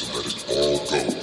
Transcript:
to let it all go.